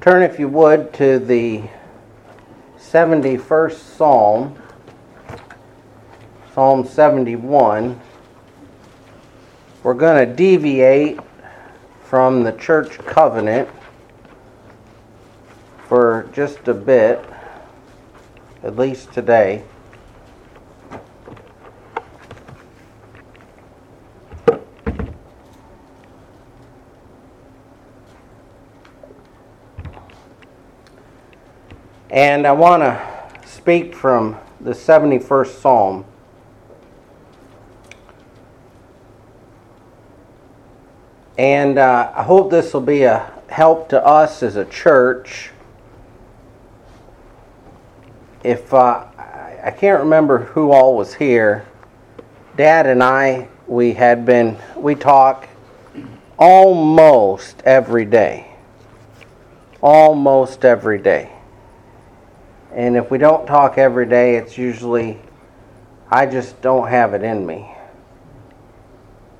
Turn, if you would, to the 71st Psalm, Psalm 71. We're going to deviate from the church covenant for just a bit, at least today. And I want to speak from the 71st Psalm. And uh, I hope this will be a help to us as a church. If uh, I can't remember who all was here, Dad and I, we had been, we talk almost every day. Almost every day. And if we don't talk every day, it's usually, I just don't have it in me.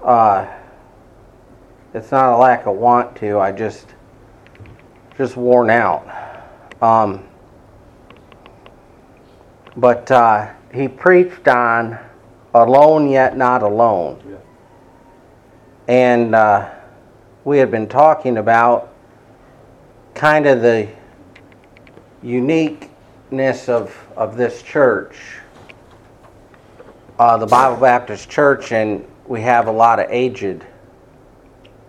Uh, it's not a lack of want to, I just, just worn out. Um, but uh, he preached on alone yet not alone. Yeah. And uh, we had been talking about kind of the unique of, of this church, uh, the Bible Baptist Church, and we have a lot of aged.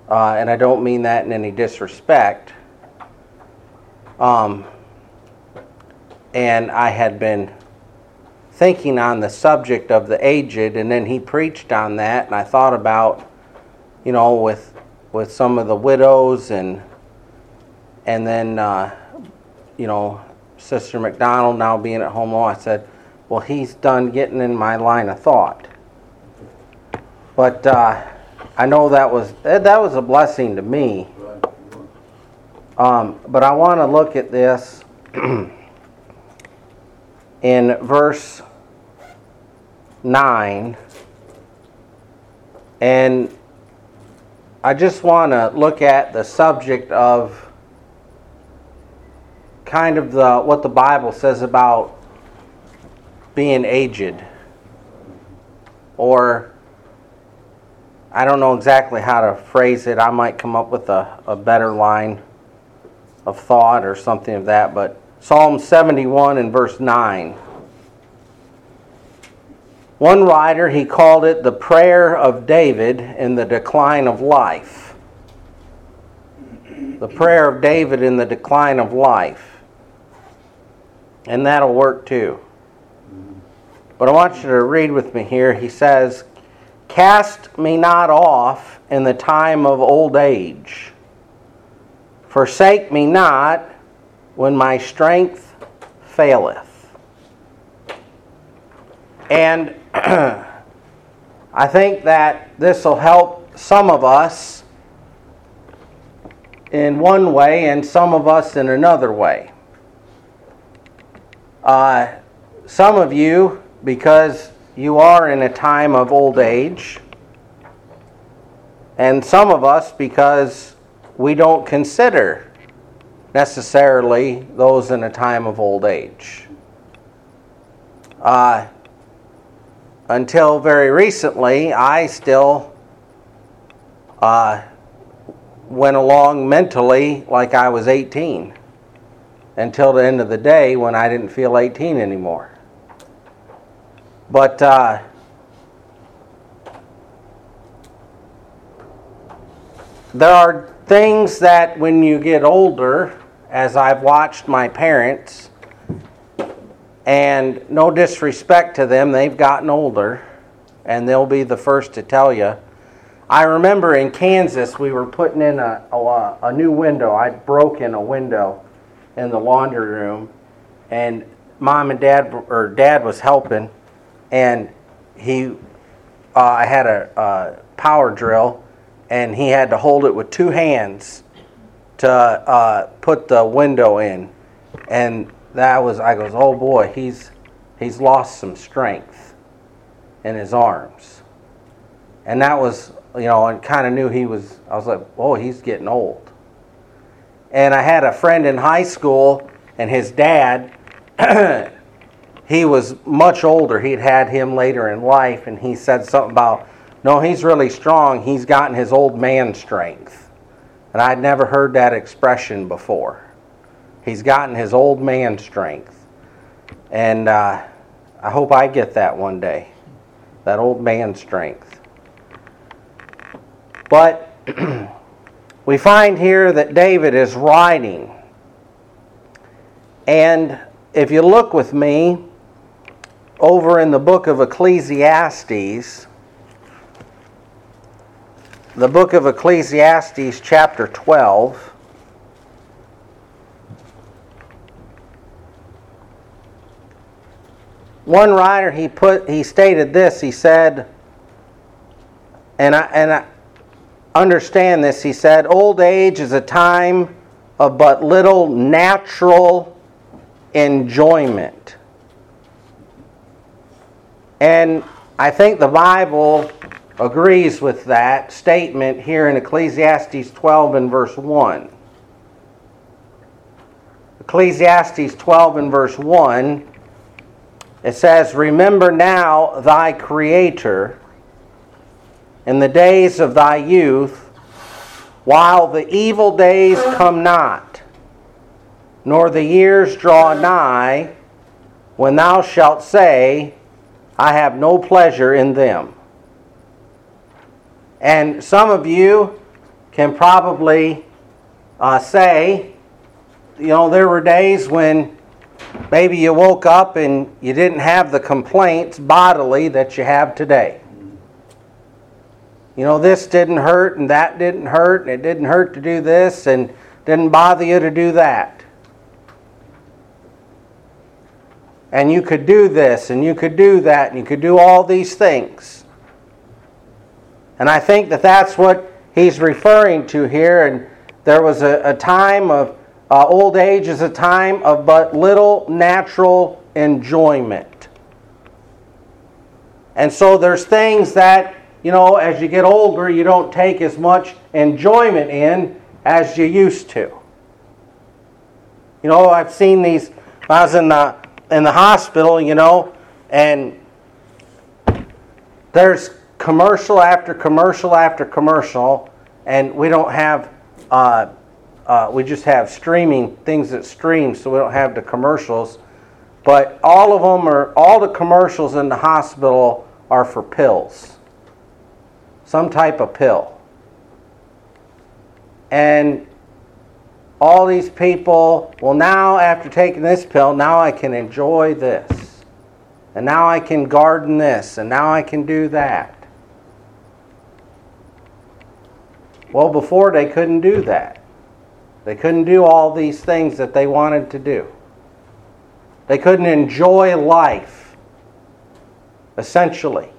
Uh, and I don't mean that in any disrespect. Um, and I had been thinking on the subject of the aged, and then he preached on that, and I thought about, you know, with with some of the widows and and then uh, you know Sister McDonald now being at home alone, I said, well, he's done getting in my line of thought. But uh, I know that was that was a blessing to me. Um, but I want to look at this in verse 9. And I just want to look at the subject of kind of the what the Bible says about being aged or I don't know exactly how to phrase it. I might come up with a, a better line of thought or something of that, but Psalm 71 and verse 9. One writer, he called it the prayer of David in the decline of life. The prayer of David in the decline of life. And that'll work too. But I want you to read with me here. He says, Cast me not off in the time of old age. Forsake me not when my strength faileth. And I think that this will help some of us in one way and some of us in another way. Uh, some of you, because you are in a time of old age, and some of us, because we don't consider necessarily those in a time of old age. Uh, until very recently, I still uh, went along mentally like I was 18 until the end of the day when I didn't feel 18 anymore. But uh, there are things that when you get older, as I've watched my parents, and no disrespect to them, they've gotten older, and they'll be the first to tell you. I remember in Kansas, we were putting in a, a, a new window. I'd broken a window in the laundry room, and mom and dad or dad was helping, and he, uh, I had a, power drill, and he had to hold it with two hands to uh, put the window in, and that was I goes, oh boy, he's he's lost some strength in his arms, and that was you know, and kind of knew he was. I was like, oh, he's getting old. And I had a friend in high school, and his dad, he was much older. He'd had him later in life, and he said something about, no, he's really strong. He's gotten his old man strength. And I'd never heard that expression before. He's gotten his old man strength. And uh, I hope I get that one day that old man strength. But we find here that David is writing. And if you look with me over in the book of Ecclesiastes, the book of Ecclesiastes, chapter 12. One writer he put he stated this. He said, and I and I understand this. He said, "Old age is a time of but little natural enjoyment." And I think the Bible agrees with that statement here in Ecclesiastes 12 and verse 1. Ecclesiastes 12 and verse 1 it says, Remember now thy Creator in the days of thy youth, while the evil days come not, nor the years draw nigh, when thou shalt say, I have no pleasure in them. And some of you can probably uh, say, you know, there were days when Maybe you woke up and you didn't have the complaints bodily that you have today. You know, this didn't hurt and that didn't hurt and it didn't hurt to do this and didn't bother you to do that. And you could do this and you could do that and you could do all these things. And I think that that's what he's referring to here. And there was a, a time of uh, old age is a time of but little natural enjoyment. And so there's things that, you know, as you get older, you don't take as much enjoyment in as you used to. You know, I've seen these, I was in the, in the hospital, you know, and there's commercial after commercial after commercial, and we don't have uh, uh, we just have streaming things that stream, so we don't have the commercials. But all of them are all the commercials in the hospital are for pills, some type of pill, and all these people. Well, now after taking this pill, now I can enjoy this, and now I can garden this, and now I can do that. Well, before they couldn't do that. They couldn't do all these things that they wanted to do. They couldn't enjoy life, essentially.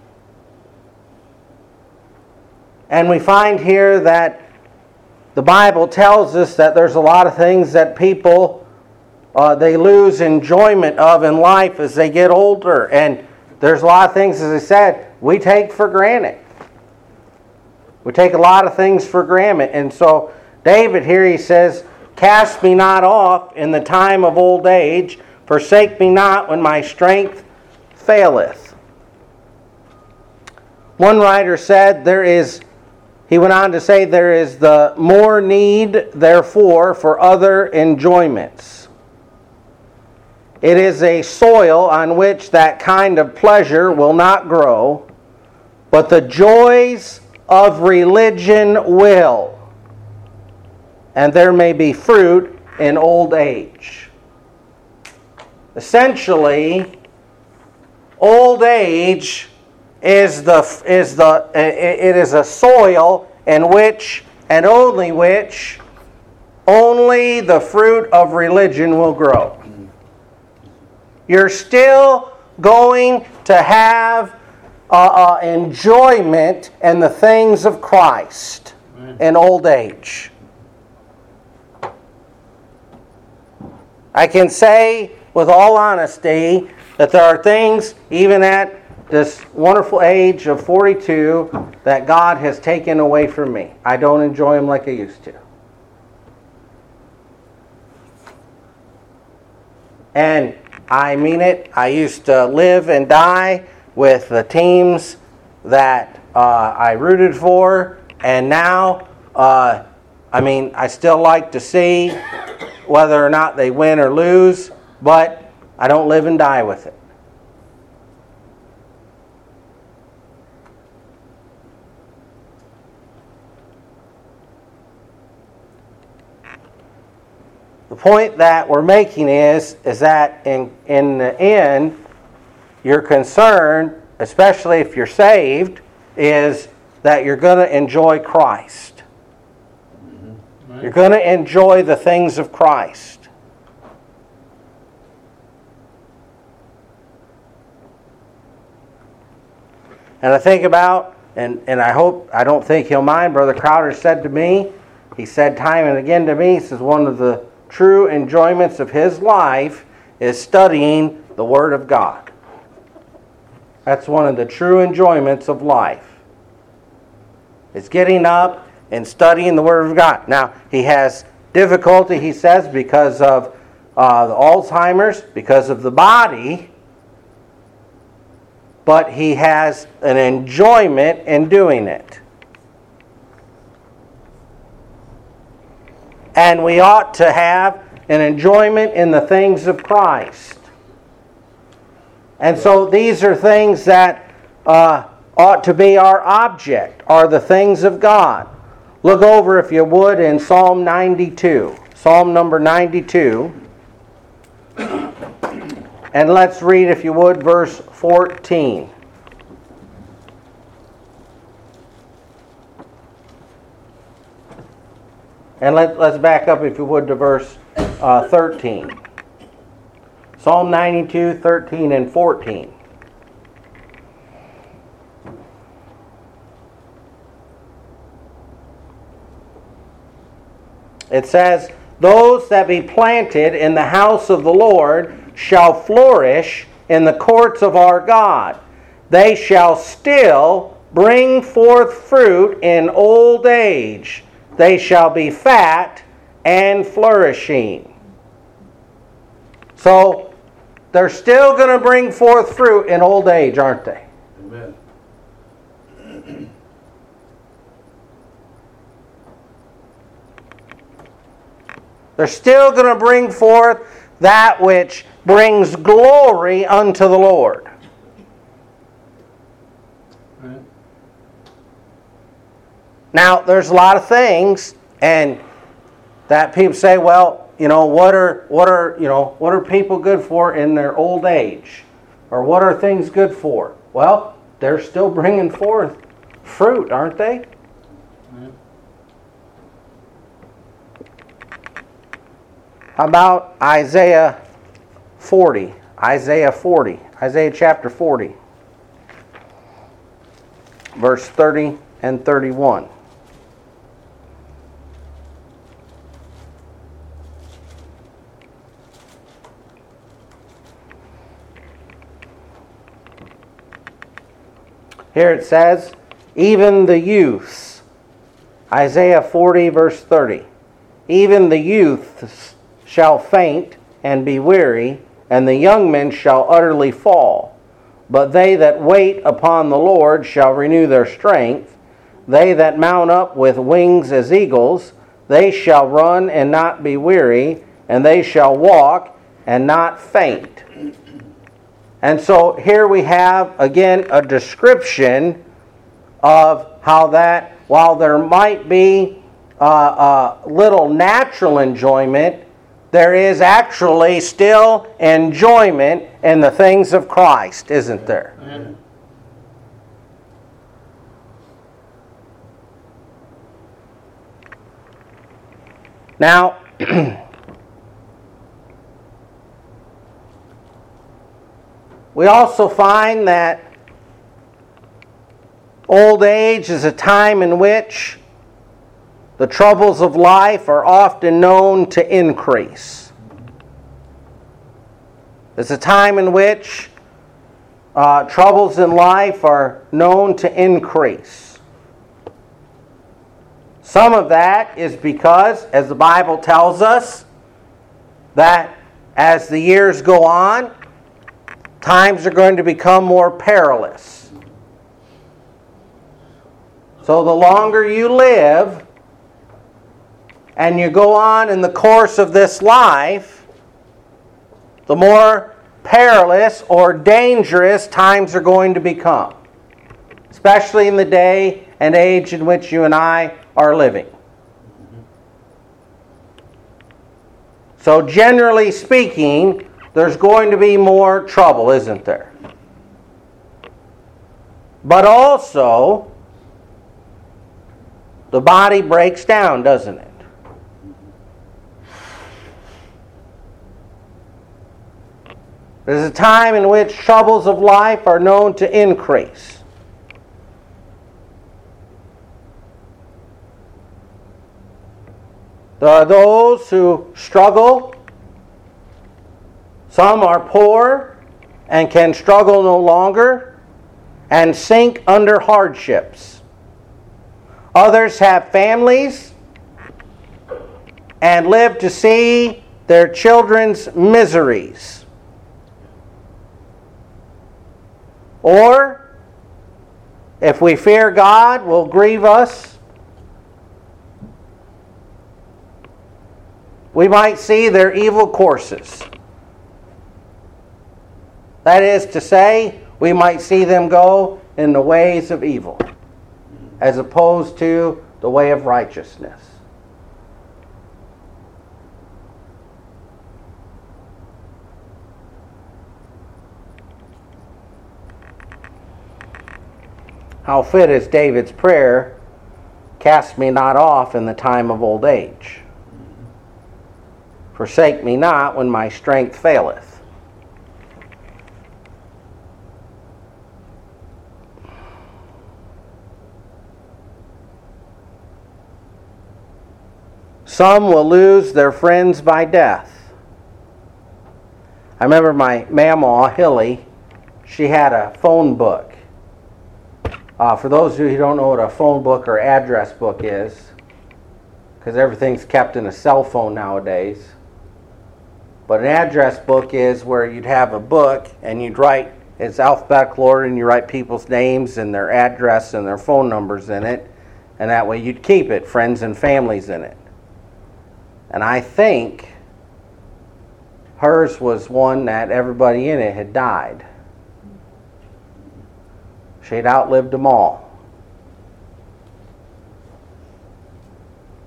And we find here that the Bible tells us that there's a lot of things that people uh, they lose enjoyment of in life as they get older, and there's a lot of things, as I said, we take for granted. We take a lot of things for granted, and so David here he says, Cast me not off in the time of old age, forsake me not when my strength faileth. One writer said, There is, he went on to say, there is the more need, therefore, for other enjoyments. It is a soil on which that kind of pleasure will not grow, but the joys of religion will and there may be fruit in old age. Essentially, old age is the is the it is a soil in which and only which only the fruit of religion will grow. You're still going to have uh, uh, enjoyment in the things of Christ in old age. I can say with all honesty that there are things, even at this wonderful age of 42 that God has taken away from me. I don't enjoy them like I used to. And I mean it. I used to live and die with the teams that uh, I rooted for, and now, uh, I mean, I still like to see whether or not they win or lose, but I don't live and die with it. The point that we're making is, is that in, in the end, your concern, especially if you're saved, is that you're going to enjoy Christ. Right. You're going to enjoy the things of Christ. And I think about, and, and I hope, I don't think he'll mind, Brother Crowder said to me, he said time and again to me, he says, one of the true enjoyments of his life is studying the Word of God. That's one of the true enjoyments of life. It's getting up and studying the Word of God. Now, he has difficulty, he says, because of uh, the Alzheimer's, because of the body, but he has an enjoyment in doing it. And we ought to have an enjoyment in the things of Christ. And so these are things that uh, ought to be our object, are the things of God. Look over, if you would, in Psalm 92. Psalm number 92. And let's read, if you would, verse 14. And let, let's back up, if you would, to verse uh, 13. Psalm 92, 13, and 14. It says, Those that be planted in the house of the Lord shall flourish in the courts of our God. They shall still bring forth fruit in old age. They shall be fat and flourishing. So, they're still going to bring forth fruit in old age, aren't they? Amen. They're still going to bring forth that which brings glory unto the Lord. Now, there's a lot of things, and that people say, well, you know, what are what are you know what are people good for in their old age, or what are things good for? Well, they're still bringing forth fruit, aren't they? About Isaiah 40? Isaiah 40. Isaiah chapter 40. Verse 30 and 31. Here it says, even the youths, Isaiah 40, verse 30, even the youths shall faint and be weary, and the young men shall utterly fall. But they that wait upon the Lord shall renew their strength. They that mount up with wings as eagles, they shall run and not be weary, and they shall walk and not faint. And so here we have, again, a description of how that, while there might be a, a little natural enjoyment, there is actually still enjoyment in the things of Christ, isn't there? Amen. Now, We also find that old age is a time in which the troubles of life are often known to increase. It's a time in which uh, troubles in life are known to increase. Some of that is because, as the Bible tells us, that as the years go on, times are going to become more perilous. So the longer you live and you go on in the course of this life, the more perilous or dangerous times are going to become, especially in the day and age in which you and I are living. So, generally speaking, there's going to be more trouble, isn't there? But also, the body breaks down, doesn't it? There's a time in which troubles of life are known to increase. There are those who struggle. Some are poor and can struggle no longer and sink under hardships. Others have families and live to see their children's miseries. Or, if we fear God, will grieve us we might see their evil courses. That is to say, we might see them go in the ways of evil as opposed to the way of righteousness. How fit is David's prayer, Cast me not off in the time of old age. Forsake me not when my strength faileth. Some will lose their friends by death. I remember my mamaw, Hilly, she had a phone book. Uh, for those of you who don't know what a phone book or address book is, because everything's kept in a cell phone nowadays, but an address book is where you'd have a book and you'd write it's alphabetical order and you write people's names and their address and their phone numbers in it, and that way you'd keep it, friends and families in it. And I think hers was one that everybody in it had died. She'd outlived them all.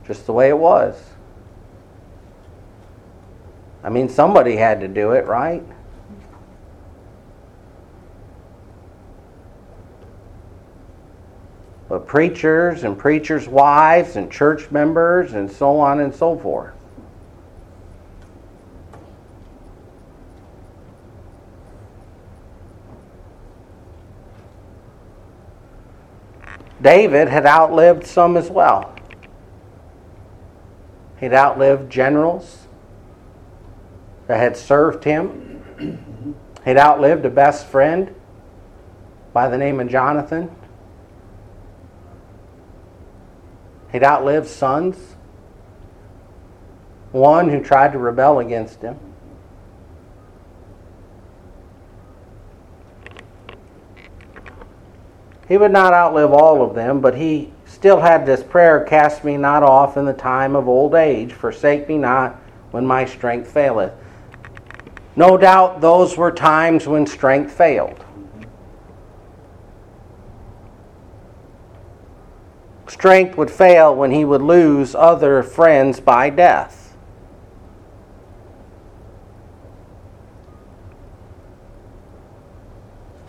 Just the way it was. I mean, somebody had to do it, right? But preachers and preachers' wives and church members and so on and so forth. David had outlived some as well. He'd outlived generals that had served him. He'd outlived a best friend by the name of Jonathan. He'd outlived sons. One who tried to rebel against him. He would not outlive all of them, but he still had this prayer Cast me not off in the time of old age, forsake me not when my strength faileth. No doubt those were times when strength failed. Strength would fail when he would lose other friends by death.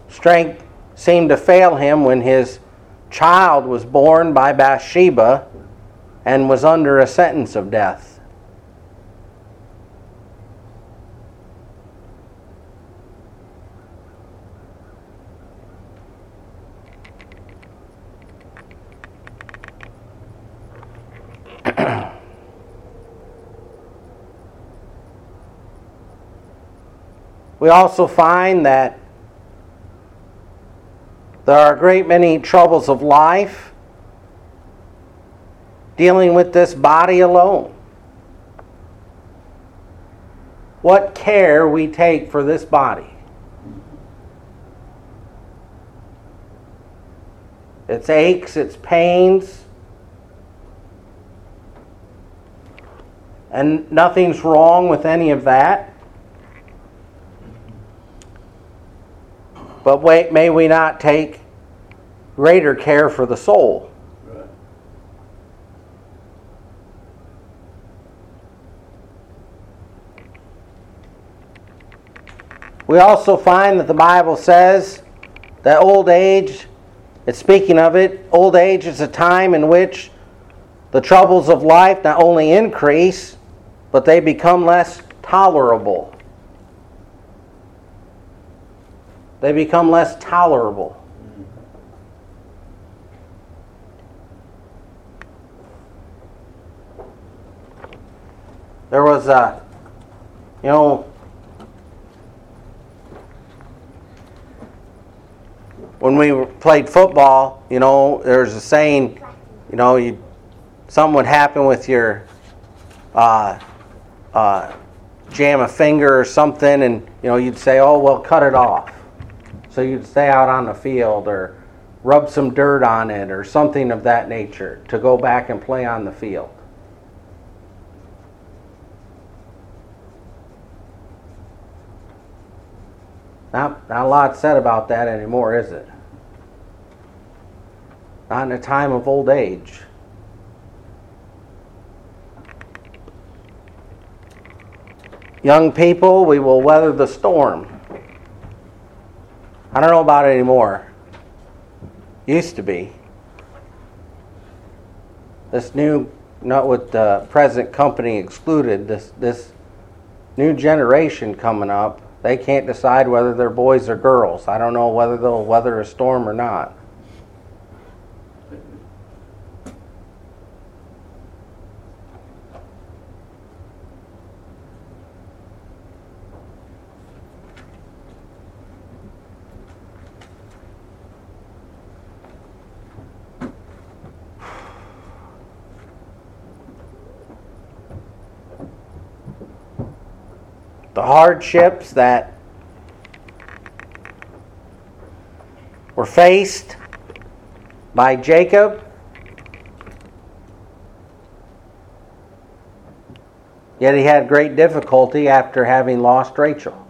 Strength seemed to fail him when his child was born by Bathsheba and was under a sentence of death. we also find that there are a great many troubles of life dealing with this body alone. what care we take for this body. Its aches, its pains. And nothing's wrong with any of that. But wait, may we not take greater care for the soul? We also find that the Bible says that old age, it's speaking of it, old age is a time in which the troubles of life not only increase, but they become less tolerable. They become less tolerable. There was a, you know, when we played football, you know, there's a saying, you know, you, something would happen with your uh, uh, jam a finger or something, and you know, you'd say, "Oh, well, cut it off." So you'd stay out on the field or rub some dirt on it or something of that nature to go back and play on the field. Not, not a lot said about that anymore, is it? Not in a time of old age. Young people, we will weather the storm. I don't know about it anymore. Used to be. This new, not with the present company excluded, this, this new generation coming up, they can't decide whether they're boys or girls. I don't know whether they'll weather a storm or not. Hardships that were faced by Jacob. Yet he had great difficulty after having lost Rachel,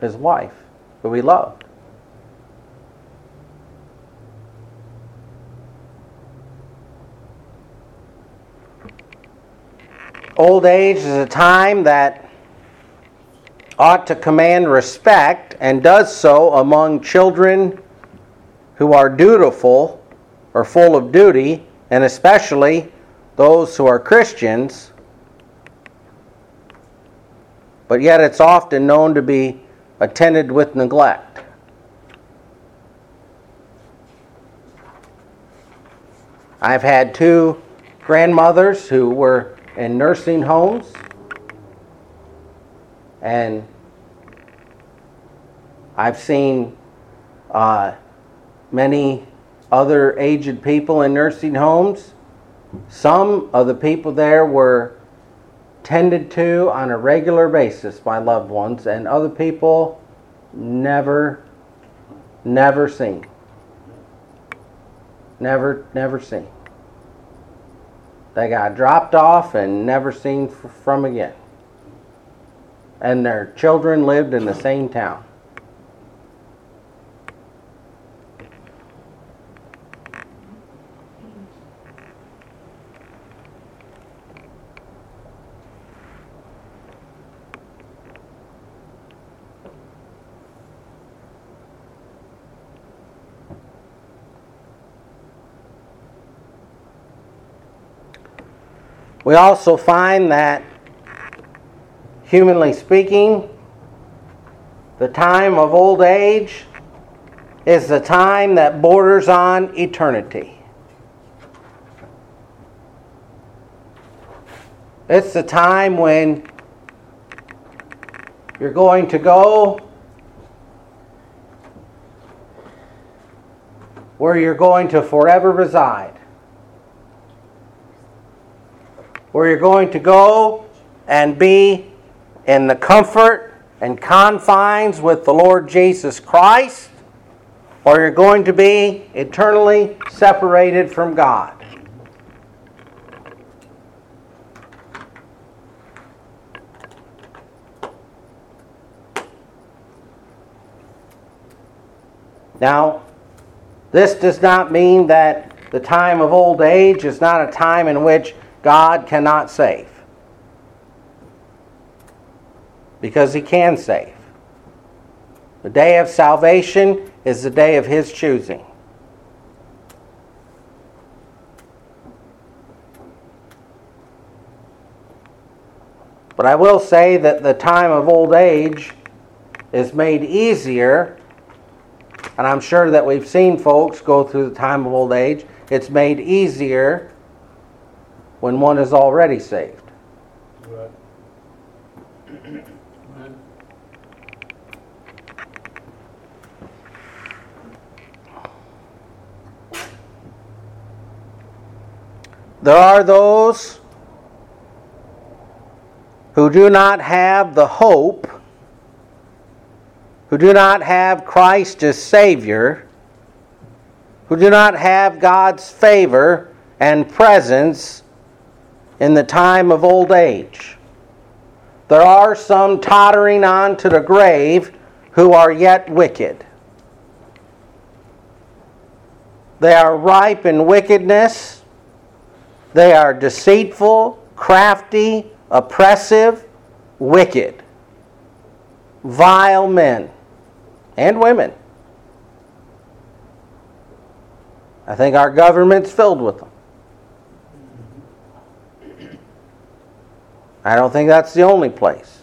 his wife, who he loved. Old age is a time that ought to command respect and does so among children who are dutiful or full of duty, and especially those who are Christians. But yet it's often known to be attended with neglect. I've had two grandmothers who were in nursing homes and I've seen uh, many other aged people in nursing homes. Some of the people there were tended to on a regular basis by loved ones, and other people never, never seen. Never, never seen. They got dropped off and never seen from again and their children lived in the same town. We also find that Humanly speaking, the time of old age is the time that borders on eternity. It's the time when you're going to go where you're going to forever reside. Where you're going to go and be in the comfort and confines with the Lord Jesus Christ, or you're going to be eternally separated from God. Now, this does not mean that the time of old age is not a time in which God cannot save. Because He can save. The day of salvation is the day of His choosing. But I will say that the time of old age is made easier and I'm sure that we've seen folks go through the time of old age. It's made easier when one is already saved. Right. There are those who do not have the hope who do not have Christ as Savior, who do not have God's favor and presence in the time of old age. There are some tottering on to the grave who are yet wicked. They are ripe in wickedness. They are deceitful, crafty, oppressive, wicked, vile men and women. I think our government's filled with them. I don't think that's the only place.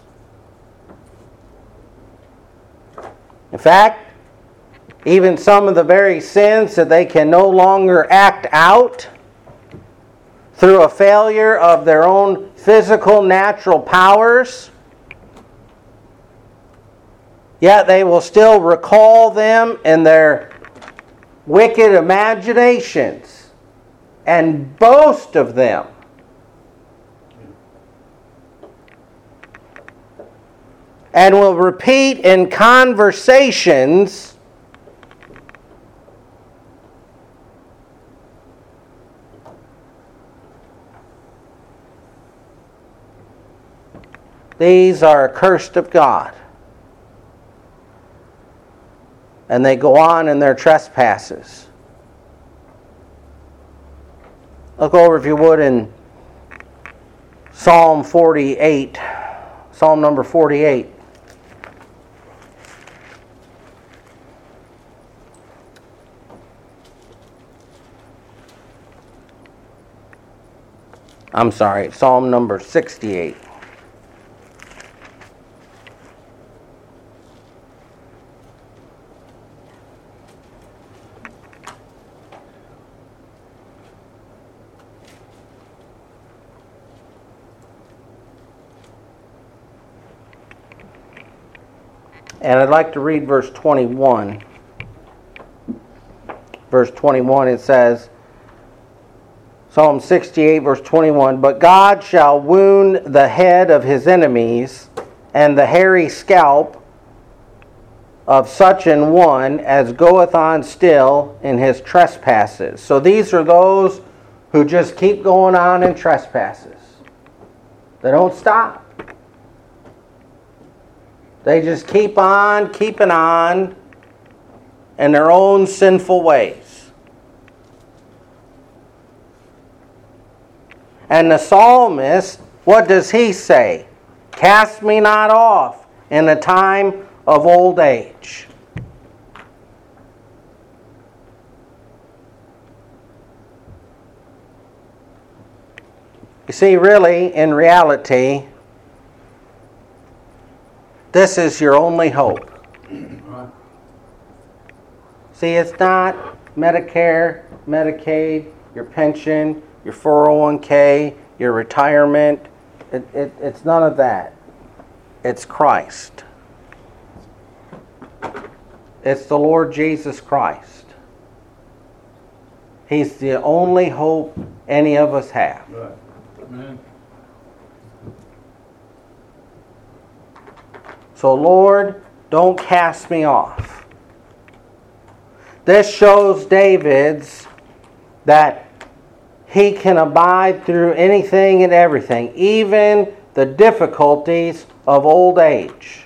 In fact, even some of the very sins that they can no longer act out through a failure of their own physical natural powers Yet they will still recall them in their wicked imaginations and boast of them. And will repeat in conversations These are accursed of God and they go on in their trespasses. Look over, if you would, in Psalm 48, Psalm number 48. I'm sorry, Psalm number 68. And I'd like to read verse 21. Verse 21 it says, Psalm 68, verse 21 But God shall wound the head of his enemies, and the hairy scalp of such an one as goeth on still in his trespasses. So these are those who just keep going on in trespasses. They don't stop. They just keep on keeping on in their own sinful ways. And the psalmist, what does he say? Cast me not off in the time of old age. You see, really, in reality, this is your only hope. See, it's not Medicare, Medicaid, your pension, your 401k, your retirement. It, it, it's none of that. It's Christ. It's the Lord Jesus Christ. He's the only hope any of us have. Right. So, Lord, don't cast me off. This shows David's that he can abide through anything and everything, even the difficulties of old age.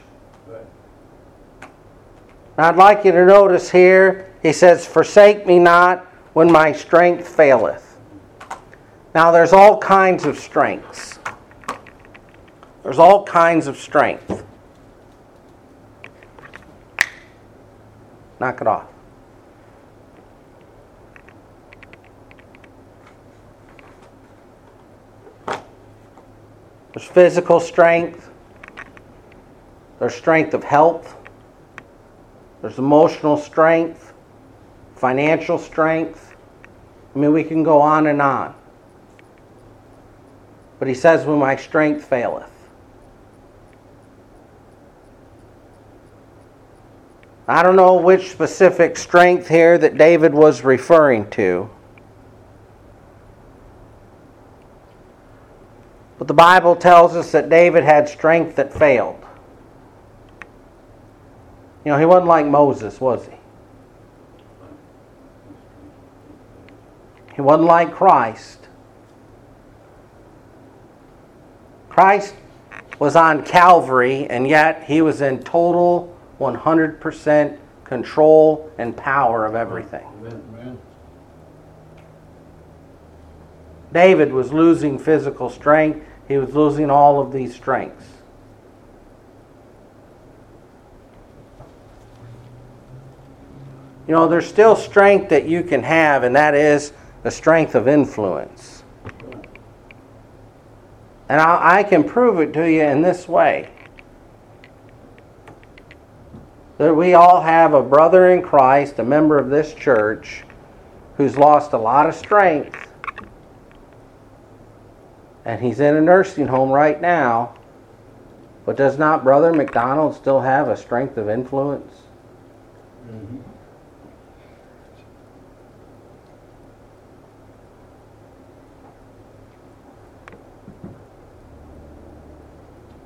I'd like you to notice here, he says, Forsake me not when my strength faileth. Now, there's all kinds of strengths. There's all kinds of strength. Knock it off. There's physical strength. There's strength of health. There's emotional strength, financial strength. I mean, we can go on and on. But he says, When my strength faileth. I don't know which specific strength here that David was referring to. But the Bible tells us that David had strength that failed. You know, he wasn't like Moses, was he? He wasn't like Christ. Christ was on Calvary, and yet he was in total 100% control and power of everything. Amen. David was losing physical strength, he was losing all of these strengths. You know, there's still strength that you can have, and that is the strength of influence. And I, I can prove it to you in this way that we all have a brother in Christ, a member of this church, who's lost a lot of strength. And he's in a nursing home right now. But does not Brother McDonald still have a strength of influence? Mm-hmm.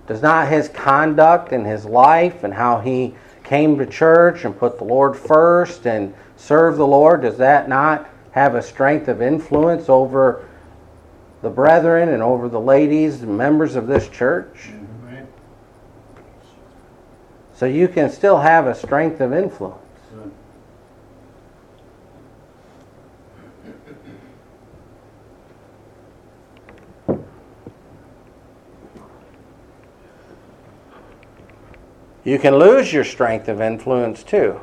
Does not his conduct and his life and how he came to church and put the Lord first and served the Lord, does that not have a strength of influence over the brethren and over the ladies and members of this church? So you can still have a strength of influence. You can lose your strength of influence too.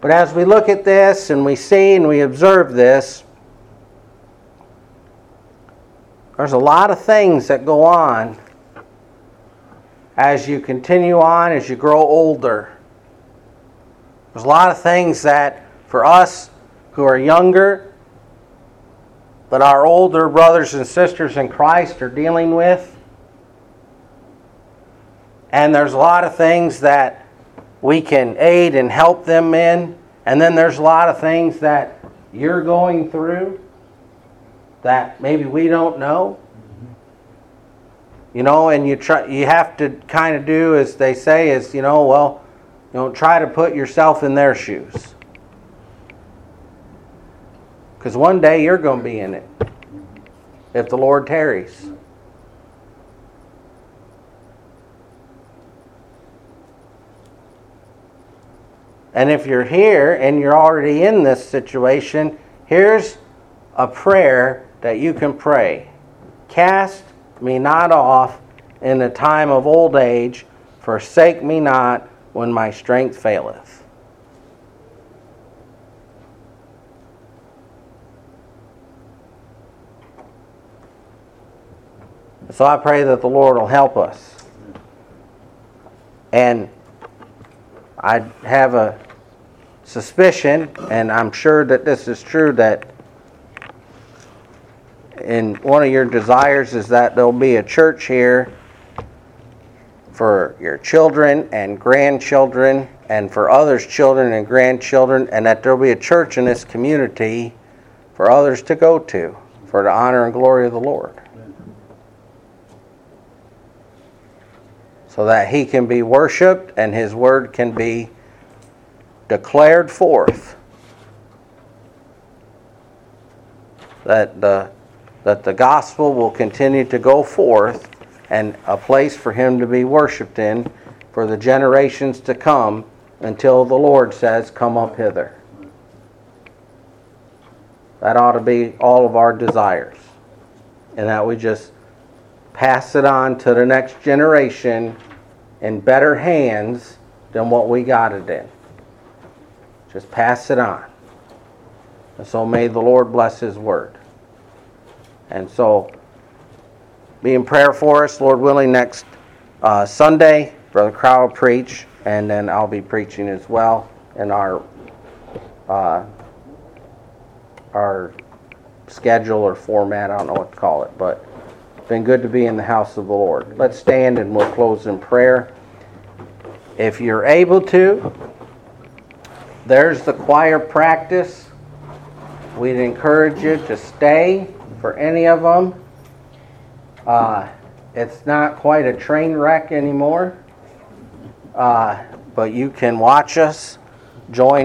But as we look at this and we see and we observe this, there's a lot of things that go on as you continue on, as you grow older. There's a lot of things that for us who are younger that our older brothers and sisters in Christ are dealing with. And there's a lot of things that we can aid and help them in. And then there's a lot of things that you're going through that maybe we don't know. You know, and you try you have to kind of do as they say is, you know, well, you know, try to put yourself in their shoes. Because one day you're going to be in it if the Lord tarries. And if you're here and you're already in this situation, here's a prayer that you can pray Cast me not off in the time of old age, forsake me not when my strength faileth. So I pray that the Lord will help us. And I have a suspicion, and I'm sure that this is true, that in one of your desires is that there'll be a church here for your children and grandchildren and for others' children and grandchildren, and that there'll be a church in this community for others to go to for the honor and glory of the Lord. So that He can be worshiped and His word can be declared forth. That the, that the gospel will continue to go forth and a place for Him to be worshiped in for the generations to come until the Lord says, Come up hither. That ought to be all of our desires. And that we just pass it on to the next generation in better hands than what we got it in. Just pass it on. And so may the Lord bless His word. And so be in prayer for us, Lord willing, next uh, Sunday. Brother Crow will preach, and then I'll be preaching as well in our uh, our schedule or format. I don't know what to call it, but been good to be in the house of the Lord. Let's stand and we'll close in prayer. If you're able to, there's the choir practice. We'd encourage you to stay for any of them. Uh, it's not quite a train wreck anymore, uh, but you can watch us join.